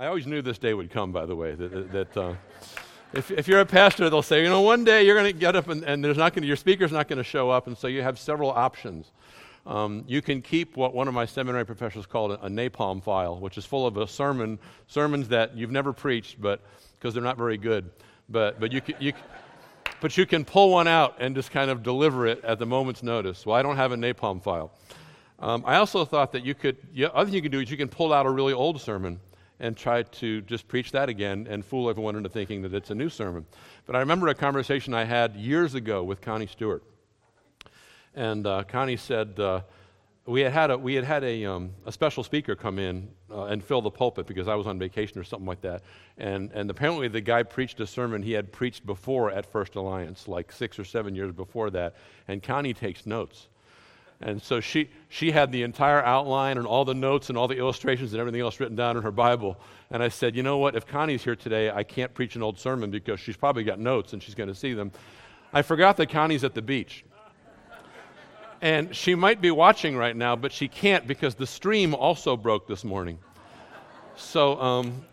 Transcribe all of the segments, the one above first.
I always knew this day would come, by the way, that, that uh, if, if you're a pastor, they'll say, you know, one day you're going to get up and, and there's not gonna, your speaker's not going to show up, and so you have several options. Um, you can keep what one of my seminary professors called a, a, napalm file, which is full of a sermon, sermons that you've never preached, but because they're not very good. But, but, you, can, you, but you can pull one out and just kind of deliver it at the moment's notice. Well, I don't have a napalm file. Um, I also thought that you could, the other thing you can do is you can pull out a really old sermon and try to just preach that again and fool everyone into thinking that it's a new sermon. But I remember a conversation I had years ago with Connie Stewart. And uh, Connie said, uh, we had had a, we had had a, um, a special speaker come in uh, and fill the pulpit because I was on vacation or something like that. And, and apparently the guy preached a sermon he had preached before at First Alliance, like six or seven years before that. And Connie takes notes. And so she, she had the entire outline and all the notes and all the illustrations and everything else written down in her Bible. And I said, you know what? If Connie's here today, I can't preach an old sermon because she's probably got notes and she's going to see them. I forgot that Connie's at the beach. and she might be watching right now, but she can't because the stream also broke this morning. So um,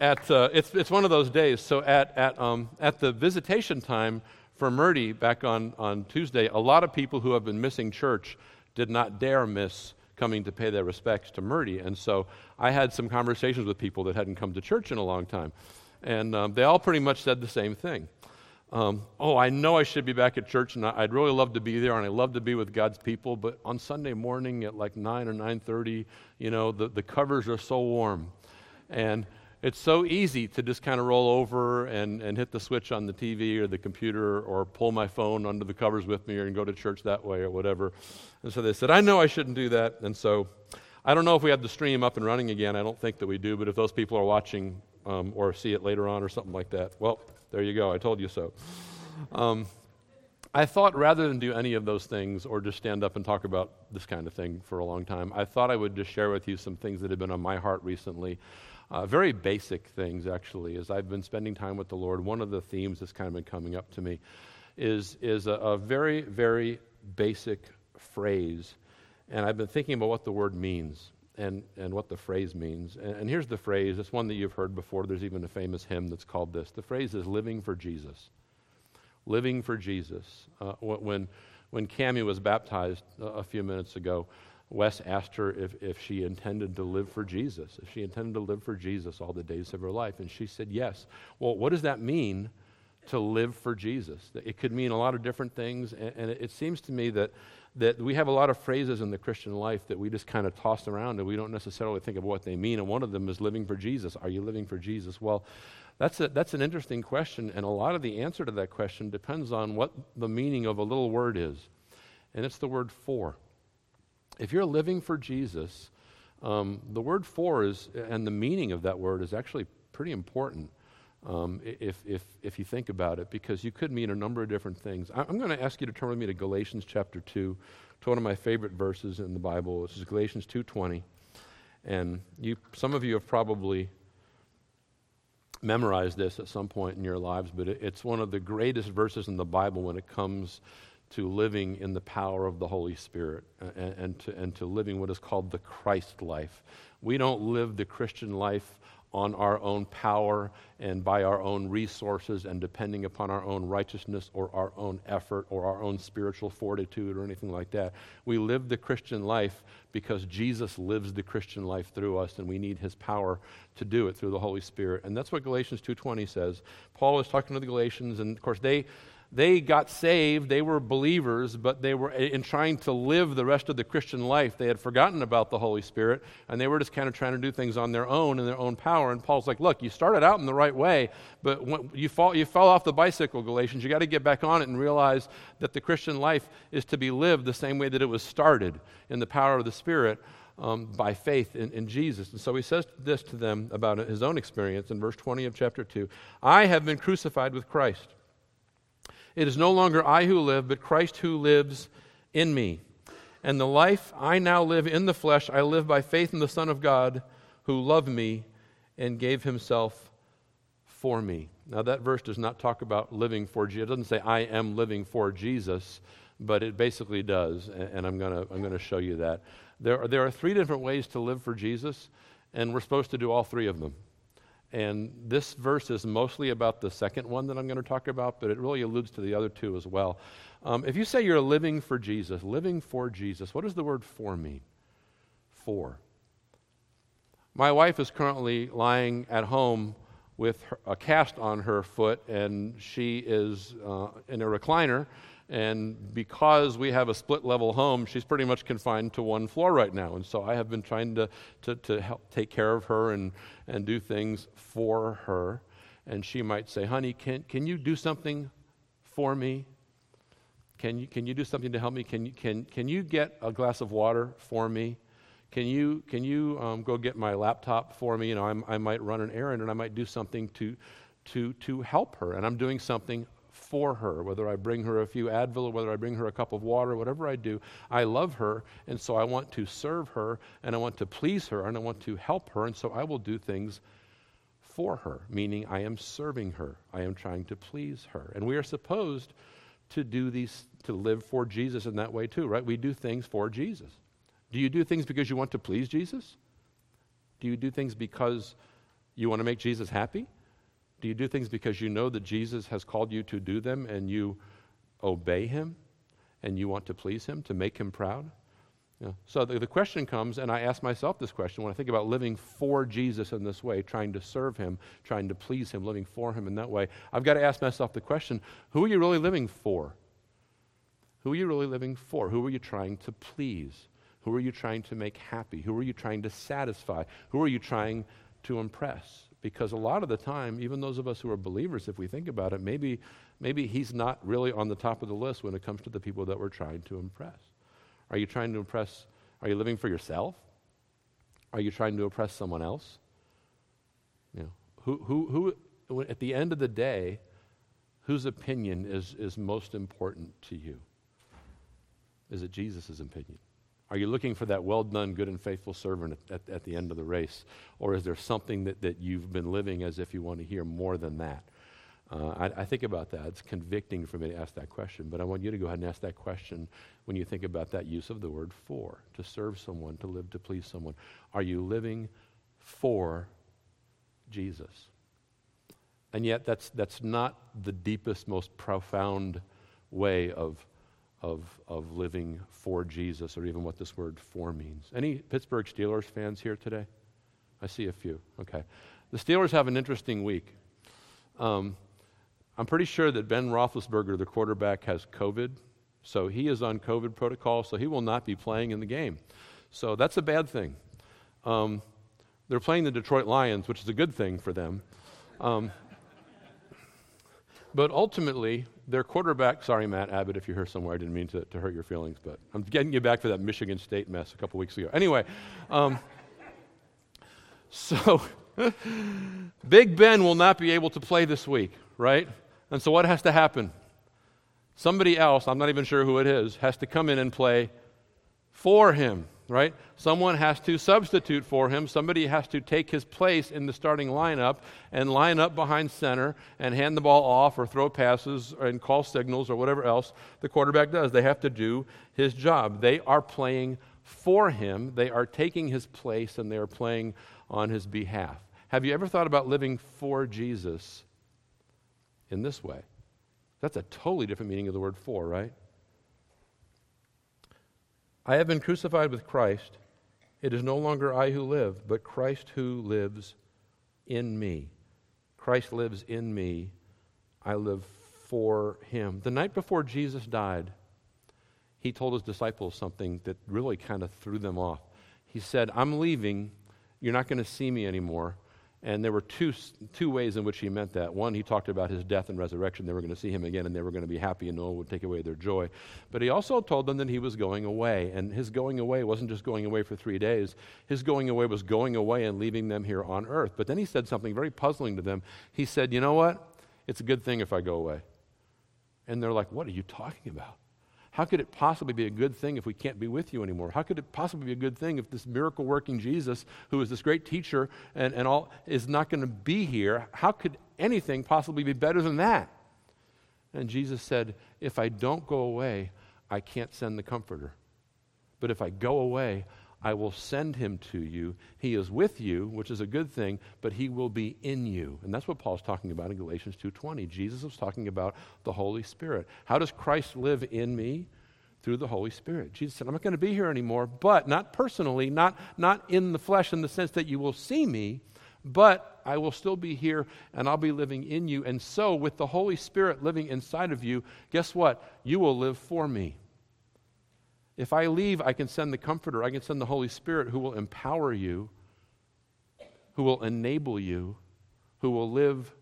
at, uh, it's, it's one of those days. So at, at, um, at the visitation time, for Murdy back on, on Tuesday, a lot of people who have been missing church did not dare miss coming to pay their respects to Murdy. And so I had some conversations with people that hadn't come to church in a long time. And um, they all pretty much said the same thing. Um, oh, I know I should be back at church, and I'd really love to be there, and I love to be with God's people. But on Sunday morning at like nine or nine thirty, you know, the, the covers are so warm, and it's so easy to just kind of roll over and, and hit the switch on the TV or the computer or pull my phone under the covers with me and go to church that way or whatever. And so they said, I know I shouldn't do that. And so I don't know if we have the stream up and running again. I don't think that we do. But if those people are watching um, or see it later on or something like that, well, there you go. I told you so. Um, I thought rather than do any of those things or just stand up and talk about this kind of thing for a long time, I thought I would just share with you some things that have been on my heart recently uh, very basic things, actually. As I've been spending time with the Lord, one of the themes that's kind of been coming up to me is, is a, a very, very basic phrase. And I've been thinking about what the word means and, and what the phrase means. And, and here's the phrase it's one that you've heard before. There's even a famous hymn that's called this. The phrase is living for Jesus. Living for Jesus. Uh, when, when Cami was baptized a, a few minutes ago, Wes asked her if, if she intended to live for Jesus, if she intended to live for Jesus all the days of her life. And she said yes. Well, what does that mean to live for Jesus? It could mean a lot of different things. And, and it, it seems to me that, that we have a lot of phrases in the Christian life that we just kind of toss around and we don't necessarily think of what they mean. And one of them is living for Jesus. Are you living for Jesus? Well, that's, a, that's an interesting question. And a lot of the answer to that question depends on what the meaning of a little word is. And it's the word for if you're living for Jesus, um, the word for is, and the meaning of that word is actually pretty important um, if, if, if you think about it, because you could mean a number of different things. I'm going to ask you to turn with me to Galatians chapter 2, to one of my favorite verses in the Bible. This is Galatians 2.20. And you, some of you have probably memorized this at some point in your lives, but it, it's one of the greatest verses in the Bible when it comes to living in the power of the Holy Spirit and, and, to, and to living what is called the Christ life. We don't live the Christian life on our own power and by our own resources and depending upon our own righteousness or our own effort or our own spiritual fortitude or anything like that. We live the Christian life because Jesus lives the Christian life through us and we need his power to do it through the Holy Spirit. And that's what Galatians 2:20 says. Paul is talking to the Galatians and of course they they got saved, they were believers, but they were in trying to live the rest of the Christian life. They had forgotten about the Holy Spirit, and they were just kind of trying to do things on their own in their own power. And Paul's like, Look, you started out in the right way, but you, fall, you fell off the bicycle, Galatians. You got to get back on it and realize that the Christian life is to be lived the same way that it was started in the power of the Spirit. Um, by faith in, in, Jesus. And so he says this to them about his own experience in verse 20 of chapter 2 I have been crucified with Christ. It is no longer I who live, but Christ who lives in me. And the life I now live in the flesh, I live by faith in the Son of God who loved me and gave himself for me. Now, that verse does not talk about living for Jesus. It doesn't say, I am living for Jesus, but it basically does. And I'm going to I'm going to show you that. There are, there are three different ways to live for Jesus, and we're supposed to do all three of them. And this verse is mostly about the second one that I'm going to talk about, but it really alludes to the other two as well. Um, if you say you're living for Jesus, living for Jesus, what does the word for mean? For. My wife is currently lying at home with her, a cast on her foot, and she is uh, in a recliner. And because we have a split level home, she's pretty much confined to one floor right now. And so I have been trying to, to, to help take care of her and, and do things for her. And she might say, Honey, can, can you do something for me? Can you, can you do something to help me? Can you, can, can you get a glass of water for me? Can you, can you um, go get my laptop for me? You know, I'm, i might run an errand and I might do something to, to, to help her. And I'm doing something for her, whether I bring her a few Advil or whether I bring her a cup of water, whatever I do, I love her, and so I want to serve her, and I want to please her, and I want to help her, and so I will do things for her, meaning I am serving her. I am trying to please her. And we are supposed to do these, to live for Jesus in that way too, right? We do things for Jesus. Do you do things because you want to please Jesus? Do you do things because you want to make Jesus happy? Do you do things because you know that Jesus has called you to do them and you obey him and you want to please him, to make him proud? Yeah. So the, the question comes, and I ask myself this question when I think about living for Jesus in this way, trying to serve him, trying to please him, living for him in that way. I've got to ask myself the question who are you really living for? Who are you really living for? Who are you trying to please? Who are you trying to make happy? Who are you trying to satisfy? Who are you trying to impress? Because a lot of the time, even those of us who are believers, if we think about it, maybe, maybe he's not really on the top of the list when it comes to the people that we're trying to impress. Are you trying to impress? Are you living for yourself? Are you trying to impress someone else? You know, who, who, who, at the end of the day, whose opinion is, is most important to you? Is it Jesus' opinion? Are you looking for that well done, good and faithful servant at, at, the end of the race? Or is there something that, that you've been living as if you want to hear more than that? Uh, I, I, think about that. It's convicting for me to ask that question, but I want you to go ahead and ask that question when you think about that use of the word for, to serve someone, to live to please someone. Are you living for Jesus? And yet, that's, that's not the deepest, most profound way of of, of living for Jesus, or even what this word for means. Any Pittsburgh Steelers fans here today? I see a few. Okay. The Steelers have an interesting week. Um, I'm pretty sure that Ben Roethlisberger, the quarterback, has COVID. So he is on COVID protocol, so he will not be playing in the game. So that's a bad thing. Um, they're playing the Detroit Lions, which is a good thing for them. Um, but ultimately, their quarterback, sorry, Matt Abbott, if you're here somewhere, I didn't mean to, to hurt your feelings, but I'm getting you back for that Michigan State mess a couple weeks ago. Anyway, um, so Big Ben will not be able to play this week, right? And so what has to happen? Somebody else, I'm not even sure who it is, has to come in and play for him right? Someone has to substitute for him. Somebody has to take his place in the starting lineup and line up behind center and hand the ball off or throw passes and call signals or whatever else the quarterback does. They have to do his job. They are playing for him, they are taking his place, and they are playing on his behalf. Have you ever thought about living for Jesus in this way? That's a totally different meaning of the word for, right? I have been crucified with Christ. It is no longer I who live, but Christ who lives in me. Christ lives in me. I live for him. The night before Jesus died, he told his disciples something that really kind of threw them off. He said, I'm leaving. You're not going to see me anymore. And there were two, two ways in which he meant that. One, he talked about his death and resurrection. They were going to see him again and they were going to be happy and no one would take away their joy. But he also told them that he was going away. And his going away wasn't just going away for three days, his going away was going away and leaving them here on earth. But then he said something very puzzling to them. He said, You know what? It's a good thing if I go away. And they're like, What are you talking about? How could it possibly be a good thing if we can't be with you anymore? How could it possibly be a good thing if this miracle working Jesus, who is this great teacher and, and all, is not going to be here? How could anything possibly be better than that? And Jesus said, If I don't go away, I can't send the Comforter. But if I go away, I will send him to you. He is with you, which is a good thing, but he will be in you. And that's what Paul's talking about in Galatians 2:20. Jesus was talking about the Holy Spirit. How does Christ live in me? Through the Holy Spirit. Jesus said, I'm not going to be here anymore, but not personally, not, not in the flesh in the sense that you will see me, but I will still be here and I'll be living in you. And so, with the Holy Spirit living inside of you, guess what? You will live for me. If I leave, I can send the Comforter, I can send the Holy Spirit who will empower you, who will enable you, who will live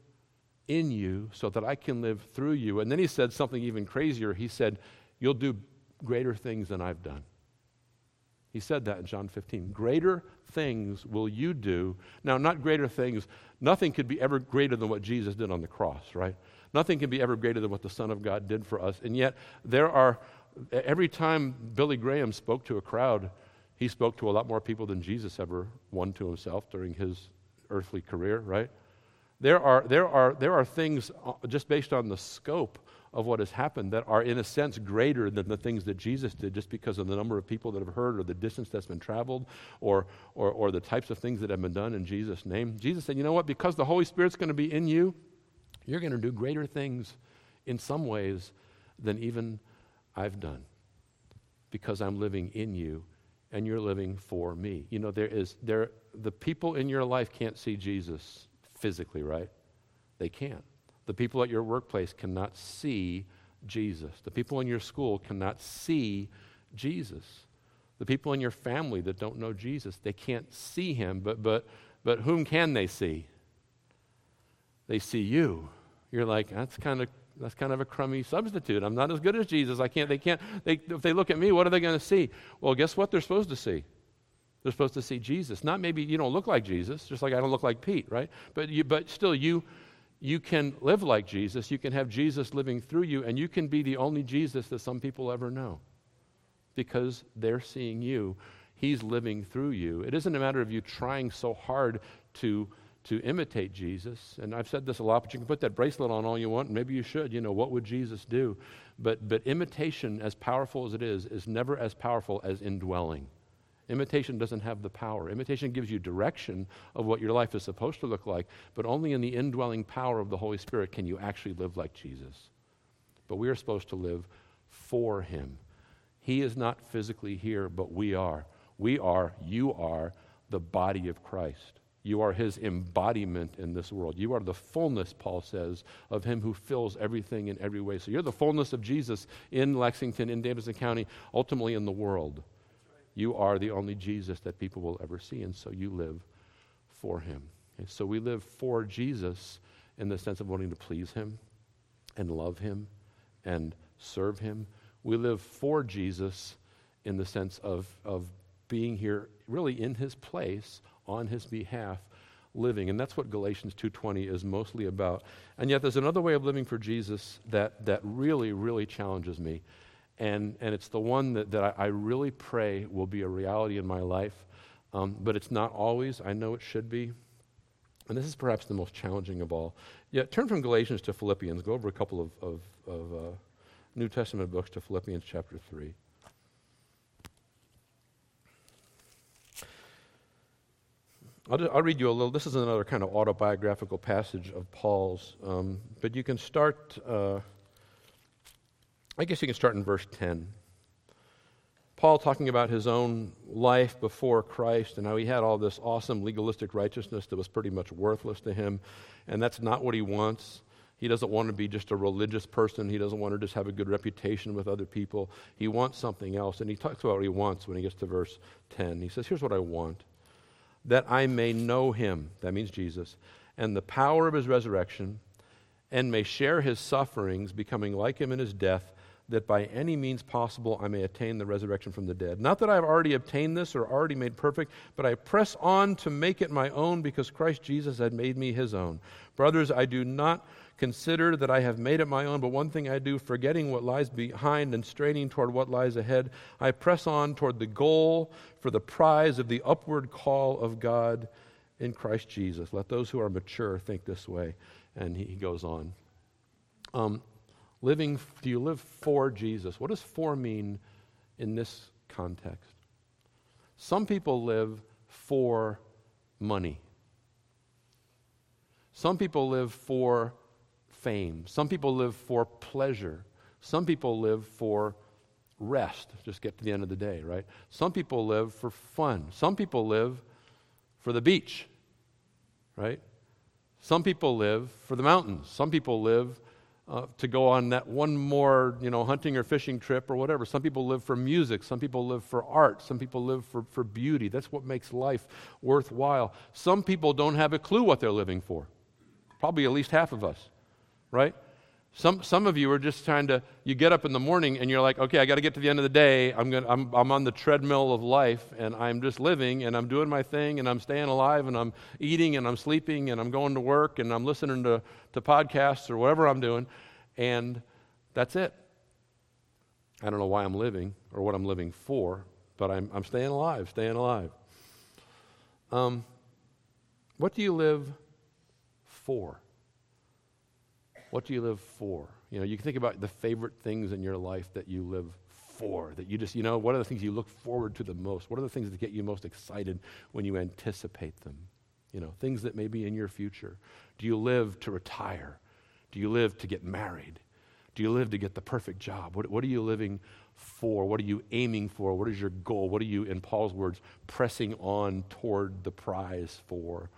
in you so that I can live through you. And then he said something even crazier. He said, You'll do greater things than I've done. He said that in John 15. Greater things will you do. Now, not greater things. Nothing could be ever greater than what Jesus did on the cross, right? Nothing can be ever greater than what the Son of God did for us. And yet, there are every time Billy Graham spoke to a crowd, he spoke to a lot more people than Jesus ever won to himself during his earthly career, right? There are, there are, there are things uh, just based on the scope of what has happened that are, in a sense, greater than the things that Jesus did just because of the number of people that have heard or the distance that's been traveled or, or, or the types of things that have been done in Jesus' name. Jesus said, you know what? Because the Holy Spirit's going to be in you, you're going to do greater things in some ways than even I've done because I'm living in you and you're living for me. You know, there is there the people in your life can't see Jesus physically, right? They can't. The people at your workplace cannot see Jesus. The people in your school cannot see Jesus. The people in your family that don't know Jesus, they can't see him, but but but whom can they see? They see you. You're like, that's kind of that's kind of a crummy substitute. I'm not as good as Jesus. I can't, they can't, they, if they look at me, what are they going to see? Well, guess what they're supposed to see? They're supposed to see Jesus. Not maybe you don't look like Jesus, just like I don't look like Pete, right? But, you, but still, you, you can live like Jesus. You can have Jesus living through you, and you can be the only Jesus that some people ever know because they're seeing you. He's living through you. It isn't a matter of you trying so hard to to imitate Jesus. And I've said this a lot, but you can put that bracelet on all you want, and maybe you should. You know, what would Jesus do? But, but imitation, as powerful as it is, is never as powerful as indwelling. Imitation doesn't have the power. Imitation gives you direction of what your life is supposed to look like, but only in the indwelling power of the Holy Spirit can you actually live like Jesus. But we are supposed to live for Him. He is not physically here, but we are. We are, you are, the body of Christ. You are his embodiment in this world. You are the fullness, Paul says, of him who fills everything in every way. So you're the fullness of Jesus in Lexington, in Davidson County, ultimately in the world. You are the only Jesus that people will ever see, and so you live for him. Okay? So we live for Jesus in the sense of wanting to please him and love him and serve him. We live for Jesus in the sense of, of being here really in his place on his behalf living. And that's what galatians 2.20 is mostly about. And yet there's another way of living for jesus that, that really really challenges me. And, and it's the one that, that I, I really pray will be a reality in my life. Um, but it's not always. I know it should be. And this is perhaps the most challenging of all. Yeah turn from galatians to philippians. Go over a couple of, of, of uh, new testament books to philippians chapter 3 I'll, I'll, read you a little. This is another kind of autobiographical passage of Paul's, um, but you can start, uh, I guess you can start in verse 10. Paul talking about his own life before Christ and how he had all this awesome legalistic righteousness that was pretty much worthless to him, and that's not what he wants. He doesn't want to be just a religious person. He doesn't want to just have a good reputation with other people. He wants something else. And he talks about what he wants when he gets to verse 10. He says, Here's what I want that I may know him, that means Jesus, and the power of his resurrection, and may share his sufferings, becoming like him in his death, that by any means possible I may attain the resurrection from the dead. Not that I have already obtained this or already made perfect, but I press on to make it my own because Christ Jesus had made me his own. Brothers, I do not consider that I have made it my own, but one thing I do, forgetting what lies behind and straining toward what lies ahead, I press on toward the goal for the prize of the upward call of God in Christ Jesus. Let those who are mature think this way. And he, goes on. Um, living, do you live for Jesus? What does for mean in this context? Some people live for money. Some people live for fame. Some people live for pleasure. Some people live for rest, just get to the end of the day, right? Some people live for fun. Some people live for the beach, right? Some people live for the mountains. Some people live uh, to go on that one more, you know, hunting or fishing trip or whatever. Some people live for music. Some people live for art. Some people live for, for beauty. That's what makes life worthwhile. Some people don't have a clue what they're living for. Probably at least half of us, right? Some, some of you are just trying to, you get up in the morning and you're like, okay, I got to get to the end of the day. I'm, gonna, I'm, I'm on the treadmill of life and I'm just living and I'm doing my thing and I'm staying alive and I'm eating and I'm sleeping and I'm going to work and I'm listening to, to podcasts or whatever I'm doing. And that's it. I don't know why I'm living or what I'm living for, but I'm, I'm staying alive, staying alive. Um, what do you live for? What do you live for? You know, you can think about the favorite things in your life that you live for, that you just, you know, what are the things you look forward to the most? What are the things that get you most excited when you anticipate them? You know, things that may be in your future. Do you live to retire? Do you live to get married? Do you live to get the perfect job? What, what are you living for? What are you aiming for? What is your goal? What are you, in Paul's words, pressing on toward the prize for?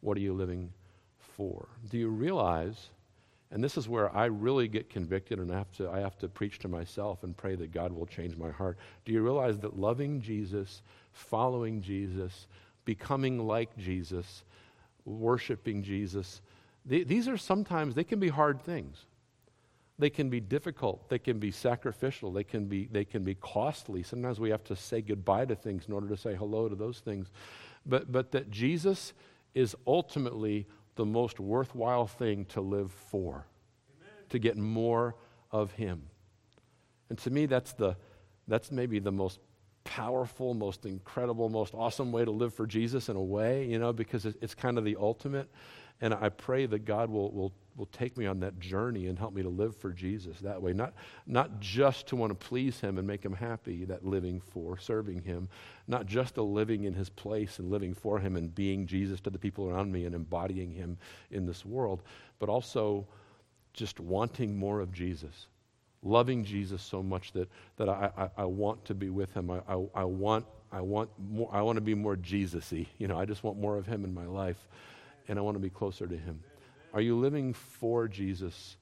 What are you living for? Do you realize and this is where I really get convicted and I have, to, I have to preach to myself and pray that God will change my heart. Do you realize that loving Jesus, following Jesus, becoming like Jesus, worshiping Jesus, they, these are sometimes, they can be hard things. They can be difficult. They can be sacrificial. They can be, they can be costly. Sometimes we have to say goodbye to things in order to say hello to those things. But, but that Jesus is ultimately the most worthwhile thing to live for, Amen. to get more of Him. And to me, that's, the, that's maybe the most powerful, most incredible, most awesome way to live for Jesus in a way, you know, because it's kind of the ultimate. And I pray that God will, will will take me on that journey and help me to live for Jesus that way. Not, not just to want to please Him and make Him happy, that living for, serving Him, not just a living in His place and living for Him and being Jesus to the people around me and embodying Him in this world, but also just wanting more of Jesus. Loving Jesus so much that, that I, I, I want to be with him. I, I, I, want, I, want more, I want to be more Jesus y. You know, I just want more of him in my life, and I want to be closer to him. Are you living for Jesus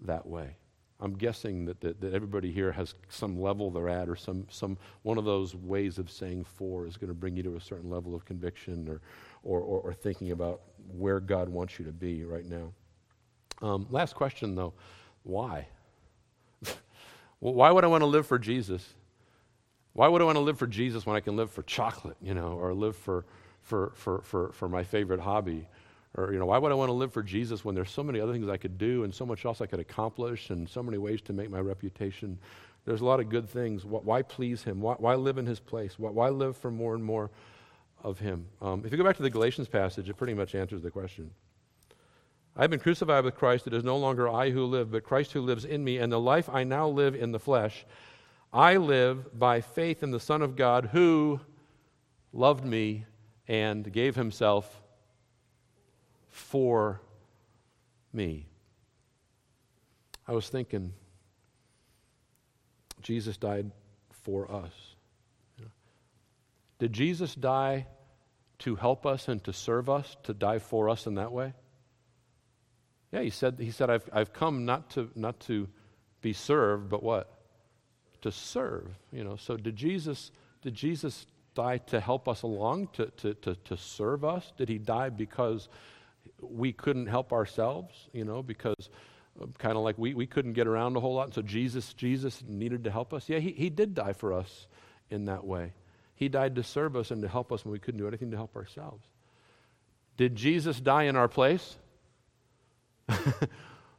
that way? I'm guessing that, that, that, everybody here has some level they're at, or some, some one of those ways of saying for is going to bring you to a certain level of conviction or, or, or, or thinking about where God wants you to be right now. Um, last question, though why? well, why would I want to live for Jesus? Why would I want to live for Jesus when I can live for chocolate, you know, or live for, for, for, for, for my favorite hobby? Or, you know, why would I want to live for Jesus when there's so many other things I could do and so much else I could accomplish and so many ways to make my reputation? There's a lot of good things. Why please Him? Why, why live in His place? Why, why, live for more and more of Him? Um, if you go back to the Galatians passage, it pretty much answers the question. I have been crucified with Christ. It is no longer I who live, but Christ who lives in me. And the life I now live in the flesh, I live by faith in the Son of God who loved me and gave Himself for me. I was thinking, Jesus died for us. Did Jesus die to help us and to serve us, to die for us in that way? Yeah, he said, he said I've, I've come not to, not to be served, but what? To serve. You know, so did Jesus, did Jesus die to help us along, to, to, to, to serve us? Did he die because we couldn't help ourselves, you know, because uh, kind of like we, we couldn't get around a whole lot. And so Jesus, Jesus needed to help us. Yeah, he, he did die for us in that way. He died to serve us and to help us when we couldn't do anything to help ourselves. Did Jesus die in our place?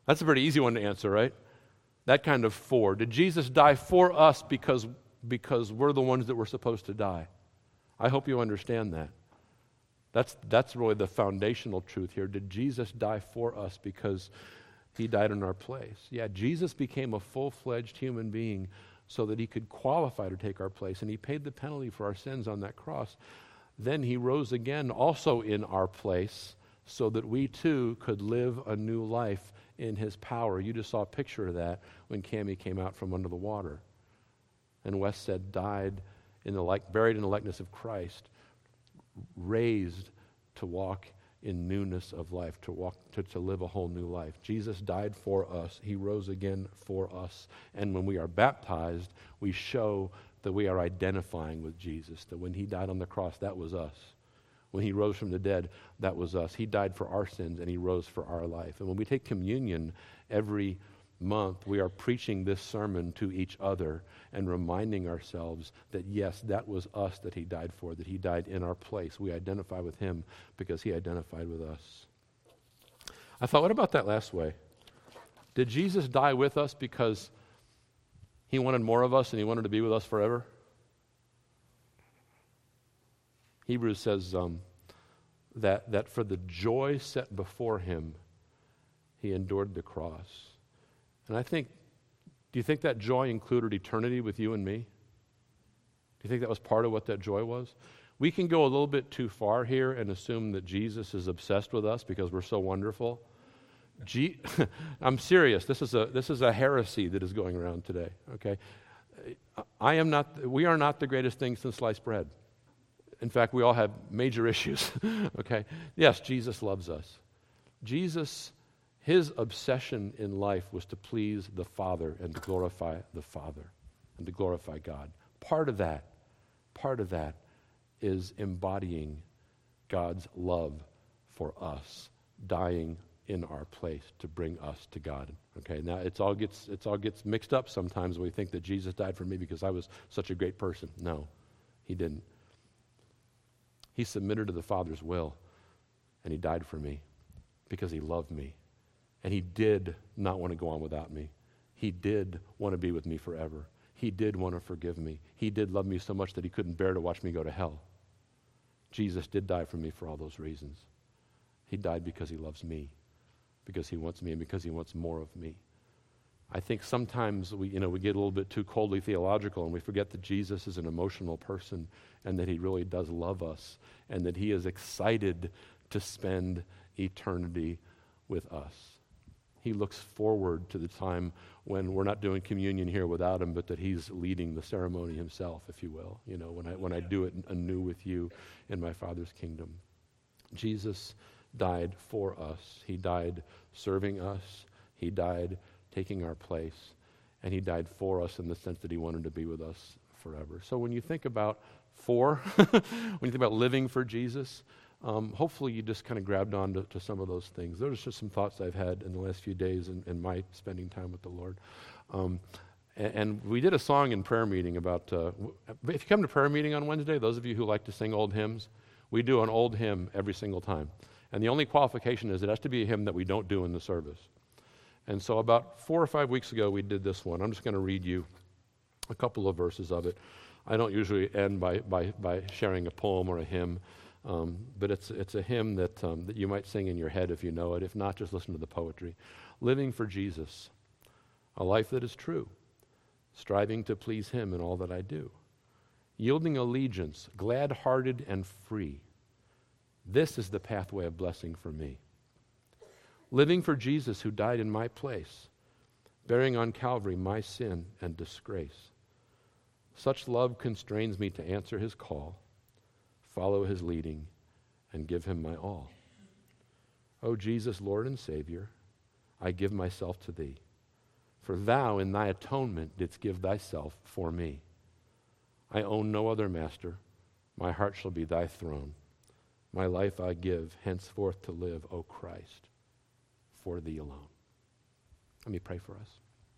That's a pretty easy one to answer, right? That kind of for. Did Jesus die for us because, because we're the ones that were supposed to die? I hope you understand that. That's, that's really the foundational truth here. Did Jesus die for us because he died in our place? Yeah, Jesus became a full fledged human being so that he could qualify to take our place. And he paid the penalty for our sins on that cross. Then he rose again, also in our place, so that we too could live a new life in his power. You just saw a picture of that when Cami came out from under the water. And Wes said, died in the like, buried in the likeness of Christ, raised to walk in newness of life, to walk to, to live a whole new life. Jesus died for us. He rose again for us. And when we are baptized, we show that we are identifying with Jesus, that when he died on the cross, that was us. When he rose from the dead, that was us. He died for our sins and he rose for our life. And when we take communion every month, we are preaching this sermon to each other and reminding ourselves that, yes, that was us that he died for, that he died in our place. We identify with him because he identified with us. I thought, what about that last way? Did Jesus die with us because he wanted more of us and he wanted to be with us forever? Hebrews says um, that, that for the joy set before him, he endured the cross. And I think, do you think that joy included eternity with you and me? Do you think that was part of what that joy was? We can go a little bit too far here and assume that Jesus is obsessed with us because we're so wonderful. I'm serious. This is, a, this is a heresy that is going around today, okay? I am not, we are not the greatest thing since sliced bread. In fact, we all have major issues, okay? Yes, Jesus loves us. Jesus his obsession in life was to please the Father and to glorify the Father and to glorify God. Part of that, part of that is embodying God's love for us, dying in our place to bring us to God. Okay, now it's all gets all gets mixed up sometimes we think that Jesus died for me because I was such a great person. No, he didn't. He submitted to the Father's will and he died for me because he loved me and he did not want to go on without me. He did want to be with me forever. He did want to forgive me. He did love me so much that he couldn't bear to watch me go to hell. Jesus did die for me for all those reasons. He died because he loves me, because he wants me, and because he wants more of me. I think sometimes we, you know, we get a little bit too coldly theological and we forget that Jesus is an emotional person and that he really does love us and that he is excited to spend eternity with us he looks forward to the time when we're not doing communion here without him, but that he's leading the ceremony himself, if you will, you know, when I, when I do it anew with you in my Father's kingdom. Jesus died for us. He died serving us. He died taking our place. And he died for us in the sense that he wanted to be with us forever. So when you think about for, when you think about living for Jesus, um, hopefully, you just kind of grabbed on to, to, some of those things. Those are just some thoughts I've had in the last few days in, in my spending time with the Lord. Um, and, and, we did a song in prayer meeting about uh, if you come to prayer meeting on Wednesday, those of you who like to sing old hymns, we do an old hymn every single time. And the only qualification is it has to be a hymn that we don't do in the service. And so, about four or five weeks ago, we did this one. I'm just going to read you a couple of verses of it. I don't usually end by, by, by sharing a poem or a hymn. Um, but it's, it's a hymn that, um, that you might sing in your head if you know it. If not, just listen to the poetry. Living for Jesus, a life that is true, striving to please Him in all that I do, yielding allegiance, glad hearted and free. This is the pathway of blessing for me. Living for Jesus who died in my place, bearing on Calvary my sin and disgrace. Such love constrains me to answer His call follow his leading, and give him my all. O oh, Jesus, Lord and Savior, I give myself to thee. For thou in thy atonement didst give thyself for me. I own no other master. My heart shall be thy throne. My life I give henceforth to live, O Christ, for thee alone. Let me pray for us.